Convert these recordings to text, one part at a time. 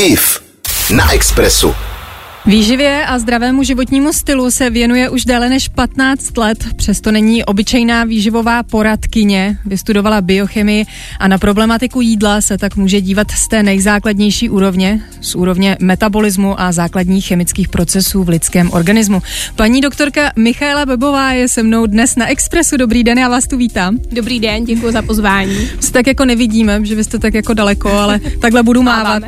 IF na Expressu. Výživě a zdravému životnímu stylu se věnuje už déle než 15 let, přesto není obyčejná výživová poradkyně. Vystudovala biochemii a na problematiku jídla se tak může dívat z té nejzákladnější úrovně, z úrovně metabolismu a základních chemických procesů v lidském organismu. Paní doktorka Michaela Bebová je se mnou dnes na Expressu. Dobrý den, já vás tu vítám. Dobrý den, děkuji za pozvání. Se tak jako nevidíme, že vy jste tak jako daleko, ale takhle budu mávat.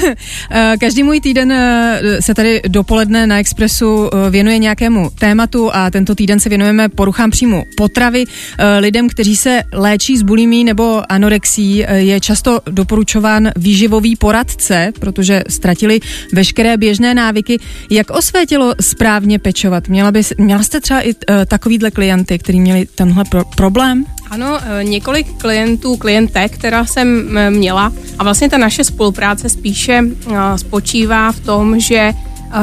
Každý můj týden eh, se tady tady dopoledne na Expressu eh, věnuje nějakému tématu a tento týden se věnujeme poruchám příjmu potravy. Eh, lidem, kteří se léčí s bulimí nebo anorexí, eh, je často doporučován výživový poradce, protože ztratili veškeré běžné návyky. Jak o své tělo správně pečovat? Měla, by, měla jste třeba i takovýhle klienty, kteří měli tenhle pro- problém? Ano, několik klientů, klientek, která jsem měla a vlastně ta naše spolupráce spíše spočívá v tom, že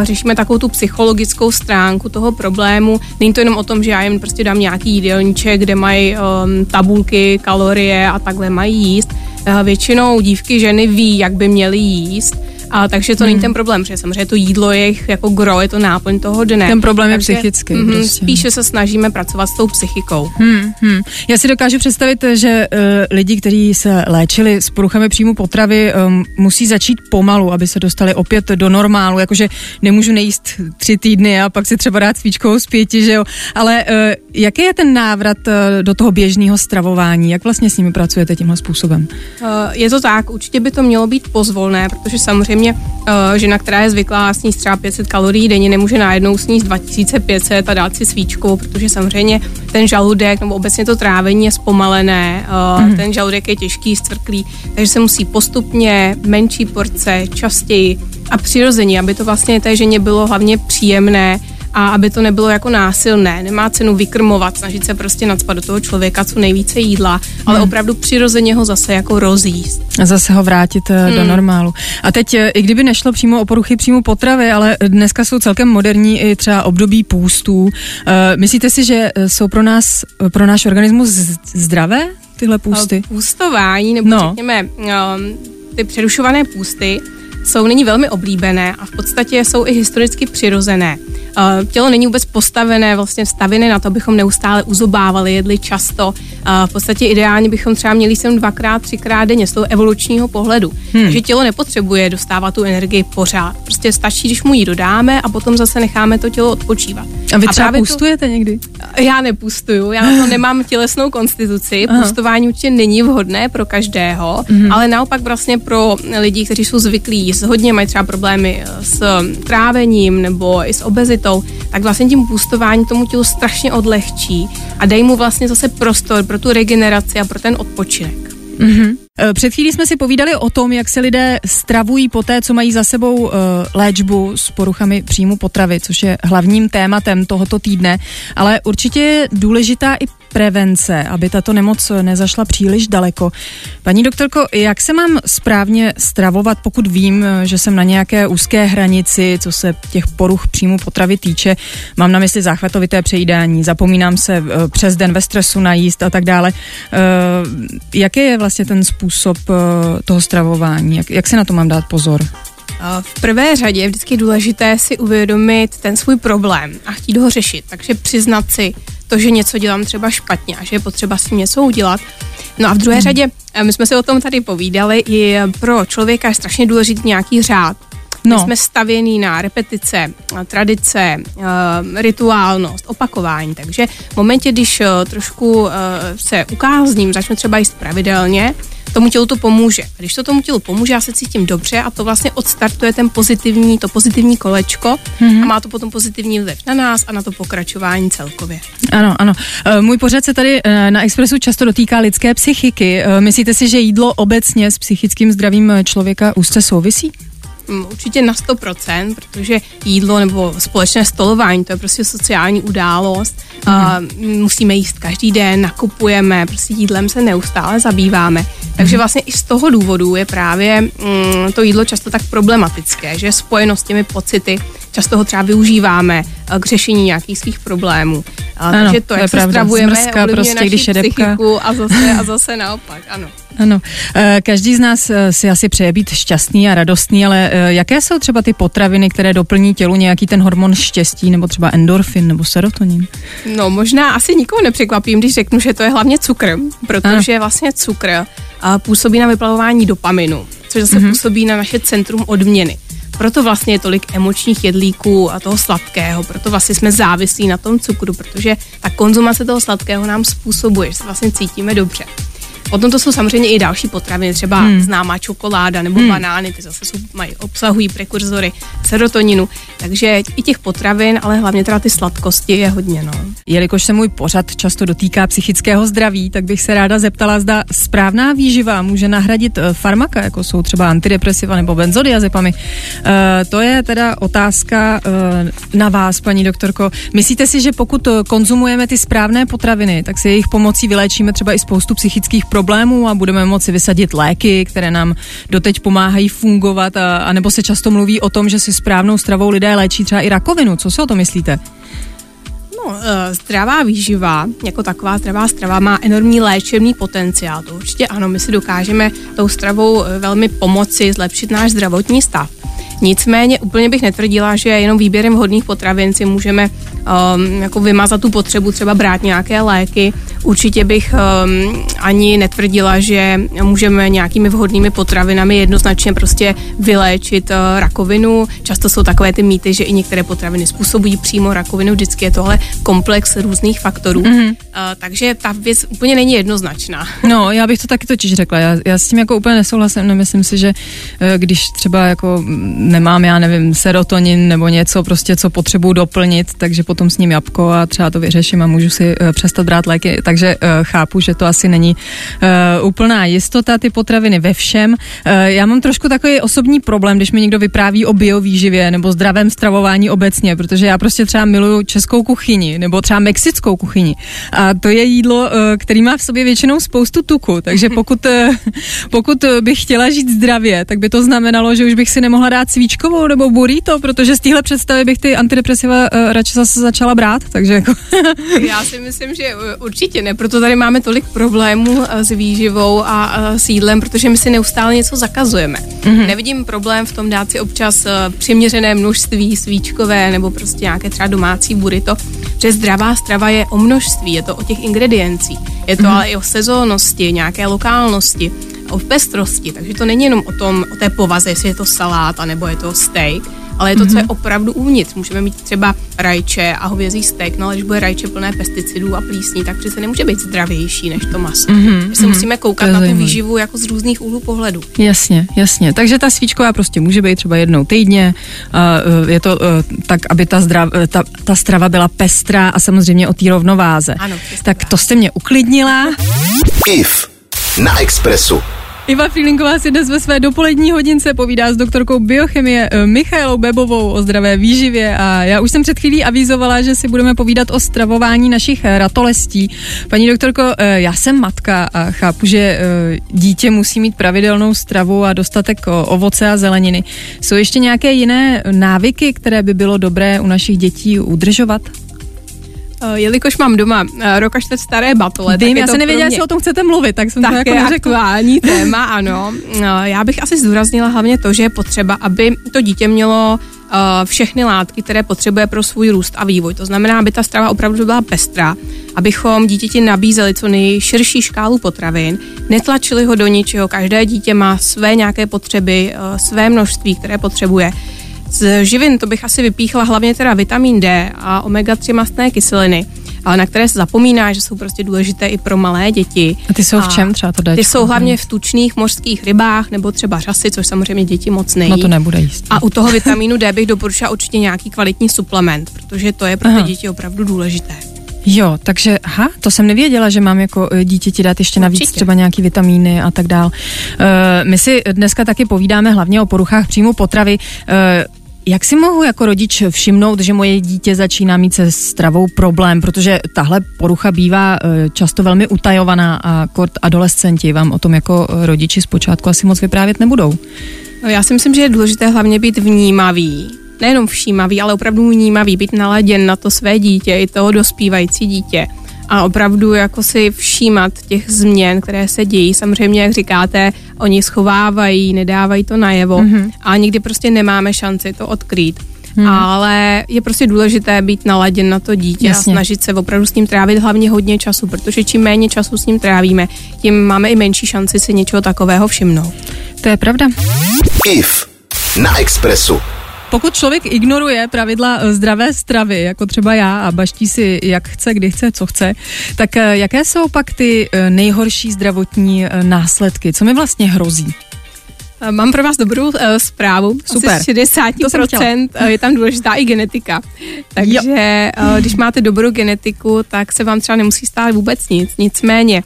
řešíme takovou tu psychologickou stránku toho problému. Není to jenom o tom, že já jim prostě dám nějaký jídelníček, kde mají um, tabulky, kalorie a takhle mají jíst. Uh, většinou dívky, ženy ví, jak by měly jíst a takže to hmm. není ten problém, protože samozřejmě to jídlo je jako gro, je to náplň toho dne. Ten problém takže, je psychický. Mm, prostě. Spíše se snažíme pracovat s tou psychikou. Hmm, hmm. Já si dokážu představit, že uh, lidi, kteří se léčili s poruchami příjmu potravy, um, musí začít pomalu, aby se dostali opět do normálu. Jakože nemůžu nejíst tři týdny a pak si třeba dát svíčkou z pěti, že jo. Ale uh, jaký je ten návrat uh, do toho běžného stravování? Jak vlastně s nimi pracujete tímhle způsobem? Uh, je to tak, určitě by to mělo být pozvolné, protože samozřejmě samozřejmě uh, žena, která je zvyklá sníst třeba 500 kalorií denně, nemůže najednou sníst 2500 a dát si svíčku, protože samozřejmě ten žaludek nebo obecně to trávení je zpomalené, uh, mm. ten žaludek je těžký, stvrklý, takže se musí postupně menší porce, častěji a přirozeně, aby to vlastně té ženě bylo hlavně příjemné, a aby to nebylo jako násilné. Nemá cenu vykrmovat, snažit se prostě nadspat do toho člověka co nejvíce jídla, ale hmm. opravdu přirozeně ho zase jako rozjíst. A zase ho vrátit eh, hmm. do normálu. A teď, eh, i kdyby nešlo přímo o poruchy přímo potravy, ale dneska jsou celkem moderní i třeba období půstů. Uh, myslíte si, že jsou pro nás, pro náš organismus zdravé tyhle půsty? Půstování, nebo no. řekněme, um, ty přerušované půsty, jsou nyní velmi oblíbené a v podstatě jsou i historicky přirozené. Eh, tělo není vůbec postavené, vlastně stavěné na to, abychom neustále uzobávali, jedli často. Eh, v podstatě ideálně bychom třeba měli sem dvakrát, třikrát denně z toho evolučního pohledu. Hmm. Takže tělo nepotřebuje dostávat tu energii pořád. Prostě stačí, když mu ji dodáme a potom zase necháme to tělo odpočívat. A vy třeba a pustujete to... někdy? Já nepustuju, já to nemám tělesnou konstituci. Aha. Pustování určitě není vhodné pro každého, hmm. ale naopak vlastně pro lidi, kteří jsou zvyklí jíst hodně, mají třeba problémy s trávením nebo i s obezitou, tak vlastně tím půstování tomu tělu strašně odlehčí a dají mu vlastně zase prostor pro tu regeneraci a pro ten odpočinek. Mm-hmm. Před chvílí jsme si povídali o tom, jak se lidé stravují po té, co mají za sebou uh, léčbu s poruchami příjmu potravy, což je hlavním tématem tohoto týdne, ale určitě je důležitá i prevence, aby tato nemoc nezašla příliš daleko. Paní doktorko, jak se mám správně stravovat, pokud vím, že jsem na nějaké úzké hranici, co se těch poruch příjmu potravy týče? Mám na mysli záchvatovité přejídání, zapomínám se eh, přes den ve stresu najíst a tak dále. Eh, jaký je vlastně ten způsob eh, toho stravování? Jak, jak se na to mám dát pozor? V prvé řadě je vždycky důležité si uvědomit ten svůj problém a chtít ho řešit. Takže přiznat si to, že něco dělám třeba špatně a že je potřeba s tím něco udělat. No a v druhé hmm. řadě, eh, my jsme si o tom tady povídali, i pro člověka je strašně důležitý nějaký řád. No. My jsme stavěný na repetice, tradice, eh, rituálnost, opakování. Takže v momentě, když eh, trošku se ukázním, začnu třeba jíst pravidelně, tomu tělu to pomůže. A když to tomu tělu pomůže, já se cítím dobře a to vlastně odstartuje ten pozitivní, to pozitivní kolečko mm-hmm. a má to potom pozitivní vliv na nás a na to pokračování celkově. Ano, ano. E, můj pořad se tady e, na Expressu často dotýká lidské psychiky. E, myslíte si, že jídlo obecně s psychickým zdravím člověka úzce souvisí? Mm, určitě na 100%, protože jídlo nebo společné stolování, to je prostě sociální událost. Mm. Uh, musíme jíst každý den, nakupujeme, prostě jídlem se neustále zabýváme. Takže mhm. vlastně i z toho důvodu je právě mm, to jídlo často tak problematické, že je spojeno s těmi pocity často ho třeba využíváme eh, k řešení nějakých svých problémů. Ano, Takže to, to je jak se pravda. stravujeme, Zmrzka prostě, když je depka. a zase, a zase naopak, ano. Ano, Eh, každý z nás eh, si asi přeje být šťastný a radostný, ale eh, jaké jsou třeba ty potraviny, které doplní tělu nějaký ten hormon štěstí, nebo třeba endorfin, nebo serotonin? No možná asi nikoho nepřekvapím, když řeknu, že to je hlavně cukr, protože vlastně cukr působí na vyplavování dopaminu, což zase mm-hmm. působí na naše centrum odměny. Proto vlastně je tolik emočních jedlíků a toho sladkého, proto vlastně jsme závislí na tom cukru, protože ta konzumace toho sladkého nám způsobuje, že se vlastně cítíme dobře. Potom to jsou samozřejmě i další potraviny, třeba hmm. známá čokoláda nebo hmm. banány, ty zase jsou, mají, obsahují prekurzory serotoninu, takže i těch potravin, ale hlavně teda ty sladkosti je hodně. No. Jelikož se můj pořad často dotýká psychického zdraví, tak bych se ráda zeptala, zda správná výživa může nahradit eh, farmaka, jako jsou třeba antidepresiva nebo benzodiazepamy. E, to je teda otázka e, na vás, paní doktorko. Myslíte si, že pokud konzumujeme ty správné potraviny, tak se jejich pomocí vyléčíme třeba i spoustu psychických problémů a budeme moci vysadit léky, které nám doteď pomáhají fungovat, a, nebo se často mluví o tom, že si správnou stravou lidé léčí třeba i rakovinu. Co si o to myslíte? No, zdravá výživa, jako taková zdravá strava, má enormní léčebný potenciál. To určitě ano, my si dokážeme tou stravou e, velmi pomoci zlepšit náš zdravotní stav. Nicméně úplně bych netvrdila, že jenom výběrem vhodných potravin si můžeme um, jako vymazat tu potřebu třeba brát nějaké léky. Určitě bych um, ani netvrdila, že můžeme nějakými vhodnými potravinami jednoznačně prostě vyléčit uh, rakovinu. Často jsou takové ty mýty, že i některé potraviny způsobují přímo rakovinu. Vždycky je tohle komplex různých faktorů. Mm-hmm. Uh, takže ta věc úplně není jednoznačná. No, já bych to taky totiž řekla. Já, já s tím jako úplně nesouhlasím. Nemyslím si, že uh, když třeba jako nemám, já nevím, serotonin nebo něco prostě, co potřebuji doplnit, takže potom s ním jabko a třeba to vyřeším a můžu si uh, přestat brát léky. Takže uh, chápu, že to asi není uh, úplná jistota, ty potraviny ve všem. Já mám trošku takový osobní problém, když mi někdo vypráví o biovýživě nebo zdravém stravování obecně, protože já prostě třeba miluju českou kuchyni nebo třeba mexickou kuchyni. A to je jídlo, který má v sobě většinou spoustu tuku, takže pokud, pokud bych chtěla žít zdravě, tak by to znamenalo, že už bych si nemohla dát svíčkovou nebo burrito, protože z téhle představy bych ty antidepresiva uh, radši zase začala brát, takže jako... Já si myslím, že určitě ne, proto tady máme tolik problémů uh, s výživou a s jídlem, protože my si neustále něco zakazujeme. Mm-hmm. Nevidím problém v tom dát si občas přiměřené množství svíčkové nebo prostě nějaké třeba domácí burrito, že zdravá strava je o množství, je to o těch ingrediencích, je to mm-hmm. ale i o sezónnosti, nějaké lokálnosti o pestrosti, takže to není jenom o tom, o té povaze, jestli je to salát, nebo je to steak, ale je to, mm-hmm. co je opravdu uvnitř. Můžeme mít třeba rajče a hovězí steak, no ale když bude rajče plné pesticidů a plísní, tak přece nemůže být zdravější než to maso. Mm-hmm. My se mm-hmm. musíme koukat na tu výživu jako z různých úhlů pohledu. Jasně, jasně. Takže ta svíčková prostě může být třeba jednou týdně. Uh, je to uh, tak, aby ta, zdrav, ta, ta strava byla pestrá a samozřejmě o té rovnováze. Ano, tak to jste mě uklidnila. IF na Expressu. Iva Filinková si dnes ve své dopolední hodince povídá s doktorkou biochemie eh, Michailou Bebovou o zdravé výživě a já už jsem před chvílí avizovala, že si budeme povídat o stravování našich ratolestí. Paní doktorko, eh, já jsem matka a chápu, že eh, dítě musí mít pravidelnou stravu a dostatek ovoce a zeleniny. Jsou ještě nějaké jiné návyky, které by bylo dobré u našich dětí udržovat? Uh, jelikož mám doma uh, rok až staré batole, Vím, tak já se nevěděla, jestli o tom chcete mluvit, tak jsem tak to jako aktuální téma, ano. Uh, já bych asi zdůraznila hlavně to, že je potřeba, aby to dítě mělo všechny látky, které potřebuje pro svůj růst a vývoj. To znamená, aby ta strava opravdu byla pestrá, abychom dítěti nabízeli co nejširší škálu potravin, netlačili ho do ničeho. Každé dítě má své nějaké potřeby, své množství, které potřebuje. Z živin to bych asi vypíchla hlavně teda vitamin D a omega-3 mastné kyseliny, ale na které se zapomíná, že jsou prostě důležité i pro malé děti. A ty jsou v čem třeba to Ty jsou hlavně v tučných mořských rybách nebo třeba řasy, což samozřejmě děti moc nejí. No to nebude jíst. A u toho vitamínu D bych doporučila určitě nějaký kvalitní suplement, protože to je pro ty děti opravdu důležité. Jo, takže, aha, to jsem nevěděla, že mám jako eh, dítěti dát ještě navíc Určitě. třeba nějaký vitamíny a tak dál. Uh, my si dneska taky povídáme hlavně o poruchách příjmu potravy. Uh, jak si mohu jako rodič všimnout, že moje dítě začíná mít se stravou problém, protože tahle porucha bývá často velmi utajovaná a kort adolescenti vám o tom jako rodiči zpočátku asi moc vyprávět nebudou. Já si myslím, že je důležité hlavně být vnímavý. Nejenom všímavý, ale opravdu vnímavý, být naladěn na to své dítě, i toho dospívající dítě a opravdu jako si všímat těch změn, které se dějí. Samozřejmě, jak říkáte, oni schovávají, nedávají to najevo mm-hmm. a nikdy prostě nemáme šanci to odkrýt. Hmm. Ale je prostě důležité být naladěn na to dítě Jasně. a snažit se opravdu s ním trávit hlavně hodně času, protože čím méně času s ním trávíme, tím máme i menší šanci si něčeho takového všimnout. To je pravda. IF na Expressu. Pokud člověk ignoruje pravidla eh, zdravé stravy, jako třeba já, a baští si, jak chce, kdy chce, co chce, tak eh, jaké jsou pak ty eh, nejhorší zdravotní následky? Co mi vlastně hrozí? Mám pro vás dobrou uh, zprávu. Super. Asi 60% je tam důležitá i genetika. Takže uh, když máte dobrou genetiku, tak se vám třeba nemusí stát vůbec nic. Nicméně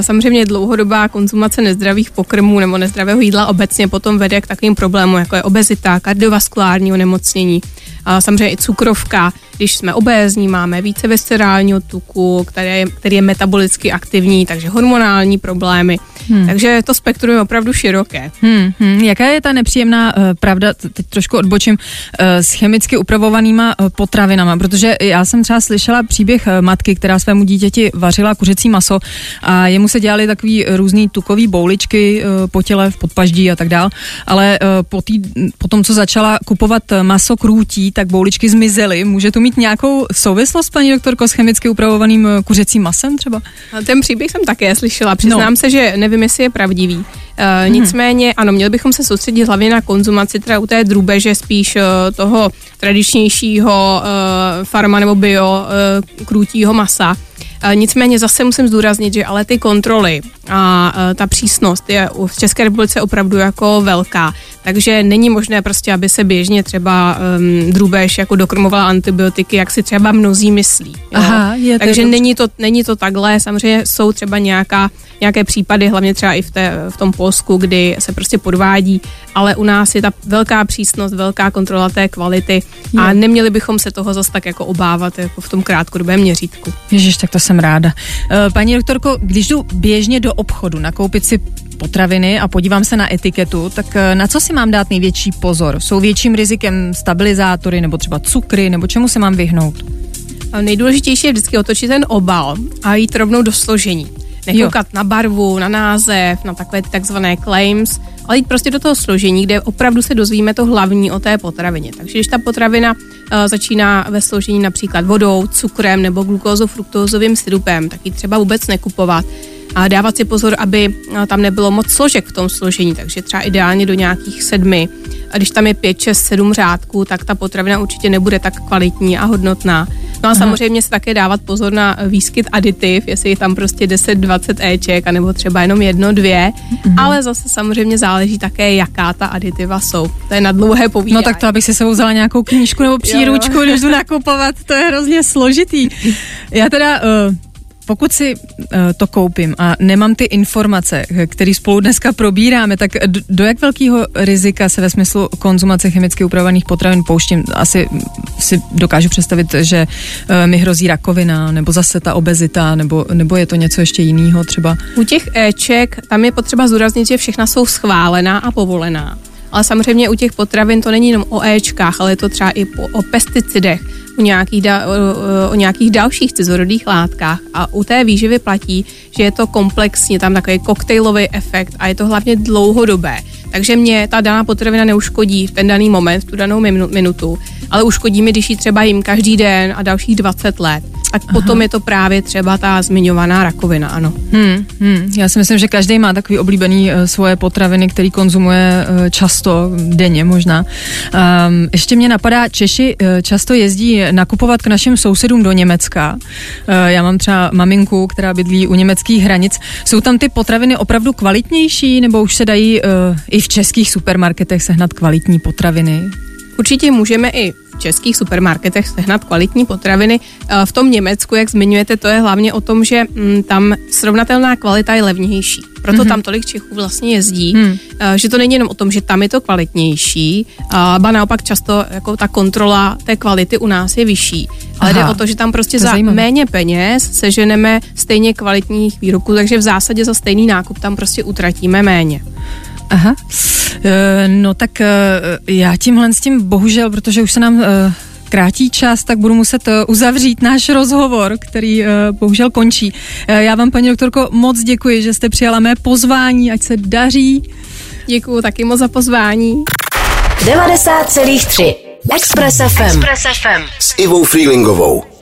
Samozřejmě dlouhodobá konzumace nezdravých pokrmů nebo nezdravého jídla obecně potom vede k takovým problémům, jako je obezita, kardiovaskulární onemocnění, samozřejmě i cukrovka, když jsme obézní, máme více viscerálního tuku, který, který je metabolicky aktivní, takže hormonální problémy. Hmm. Takže to spektrum je opravdu široké. Hmm, hmm. Jaká je ta nepříjemná uh, pravda, teď trošku odbočím, uh, s chemicky upravovanýma uh, potravinama? Protože já jsem třeba slyšela příběh uh, matky, která svému dítěti vařila kuřecí maso a jemu se dělali takový různý tukový bouličky uh, po těle, v podpaždí a tak dál, ale uh, po, tý, po tom, co začala kupovat maso krůtí, tak bouličky zmizely. Může to mít nějakou souvislost, paní doktorko, s chemicky upravovaným eh, kuřecím masem třeba? Ten příběh jsem také slyšela. Přiznám no. se, že nevím, jestli je pravdivý. Uh, hmm. Nicméně, ano, měli bychom se soustředit hlavně na konzumaci teda u té drůbeže spíš uh, toho tradičnějšího uh, farma nebo bio uh, krůtího masa. Nicméně zase musím zdůraznit, že ale ty kontroly a ta přísnost je v České republice opravdu jako velká. Takže není možné prostě, aby se běžně třeba um, drůbež jako dokrmovala antibiotiky, jak si třeba mnozí myslí. Jo? Aha, je Takže to není to, není to takhle. Samozřejmě jsou třeba nějaká, nějaké případy, hlavně třeba i v, té, v tom Polsku, kdy se prostě podvádí, ale u nás je ta velká přísnost, velká kontrola té kvality a neměli bychom se toho zase tak jako obávat jako v tom krátkodobém měřítku. Ježiš, tak to jsem ráda. Eh, paní doktorko, když jdu běžně do obchodu nakoupit si potraviny a podívám se na etiketu, tak eh, na co si mám dát největší pozor? Jsou větším rizikem stabilizátory nebo třeba cukry, nebo čemu se mám vyhnout? Nejdůležitější je vždycky otočit ten obal a jít rovnou do složení. Nekoukat jo. na barvu, na název, na takové takzvané claims, ale jít prostě do toho složení, kde opravdu se dozvíme to hlavní o té potravině. Takže když ta potravina uh, začíná ve složení například vodou, cukrem nebo glukózo-fruktózovým syrupem, tak ji třeba vůbec nekupovat dávat si pozor, aby tam nebylo moc složek v tom složení, takže třeba ideálně do nějakých sedmi. A když tam je pět, šest, sedm řádků, tak ta potravina určitě nebude tak kvalitní a hodnotná. No a Aha. samozřejmě se také dávat pozor na výskyt aditiv, jestli je tam prostě 10-20 Eček, anebo třeba jenom jedno, dvě, mhm. ale zase samozřejmě záleží také, jaká ta aditiva jsou. To je na dlouhé povídání. No tak to, abych si sebou vzala nějakou knížku nebo příručku, když jdu nakupovat, to je hrozně složitý. Já teda uh, pokud si uh, to koupím a nemám ty informace, které spolu dneska probíráme, tak do jak velkého rizika se ve smyslu konzumace chemicky upravovaných potravin pouštím? Asi si dokážu představit, že uh, mi hrozí rakovina, nebo zase ta obezita, nebo, nebo je to něco ještě jiného třeba? U těch Eček tam je potřeba zúraznit, že všechna jsou schválená a povolená. Ale samozřejmě u těch potravin to není jenom o Ečkách, ale je to třeba i o pesticidech u nějakých, da, o, o nějakých dalších cizorodých látkách a u té výživy platí, že je to komplexně, tam takový koktejlový efekt a je to hlavně dlouhodobé. Takže mě ta daná potravina neuškodí v ten daný moment, v tu danou minutu, ale uškodí mi, když ji třeba jim každý den a dalších 20 let tak Aha. potom je to právě třeba ta zmiňovaná rakovina, ano. Hmm, hmm. Já si myslím, že každý má takový oblíbený uh, svoje potraviny, který konzumuje uh, často, denně možná. Um, ještě mě napadá, Češi uh, často jezdí nakupovat k našim sousedům do Německa. Uh, já mám třeba maminku, která bydlí u německých hranic. Jsou tam ty potraviny opravdu kvalitnější, nebo už se dají uh, i v českých supermarketech sehnat kvalitní potraviny? Určitě můžeme i v českých supermarketech sehnat kvalitní potraviny. Eh, v tom Německu, jak zmiňujete, to je hlavně o tom, že mm, tam srovnatelná kvalita je levnější. Proto mm-hmm. tam tolik Čechů vlastně jezdí, mm. že to není jenom o tom, že tam je to kvalitnější, ba naopak často jako ta kontrola té kvality u nás je vyšší. Ale Aha, jde o to, že tam prostě za zajímavé. méně peněz seženeme stejně kvalitních výrobků, takže v zásadě za stejný nákup tam prostě utratíme méně. Aha. E, no tak e, já tímhle s tím bohužel, protože už se nám e, krátí čas, tak budu muset uzavřít náš rozhovor, který bohužel končí. Já vám, paní doktorko, moc děkuji, že jste přijala mé pozvání, ať se daří. Děkuji taky moc za pozvání. 90,3 Express FM. Express FM. S Ivou Freelingovou.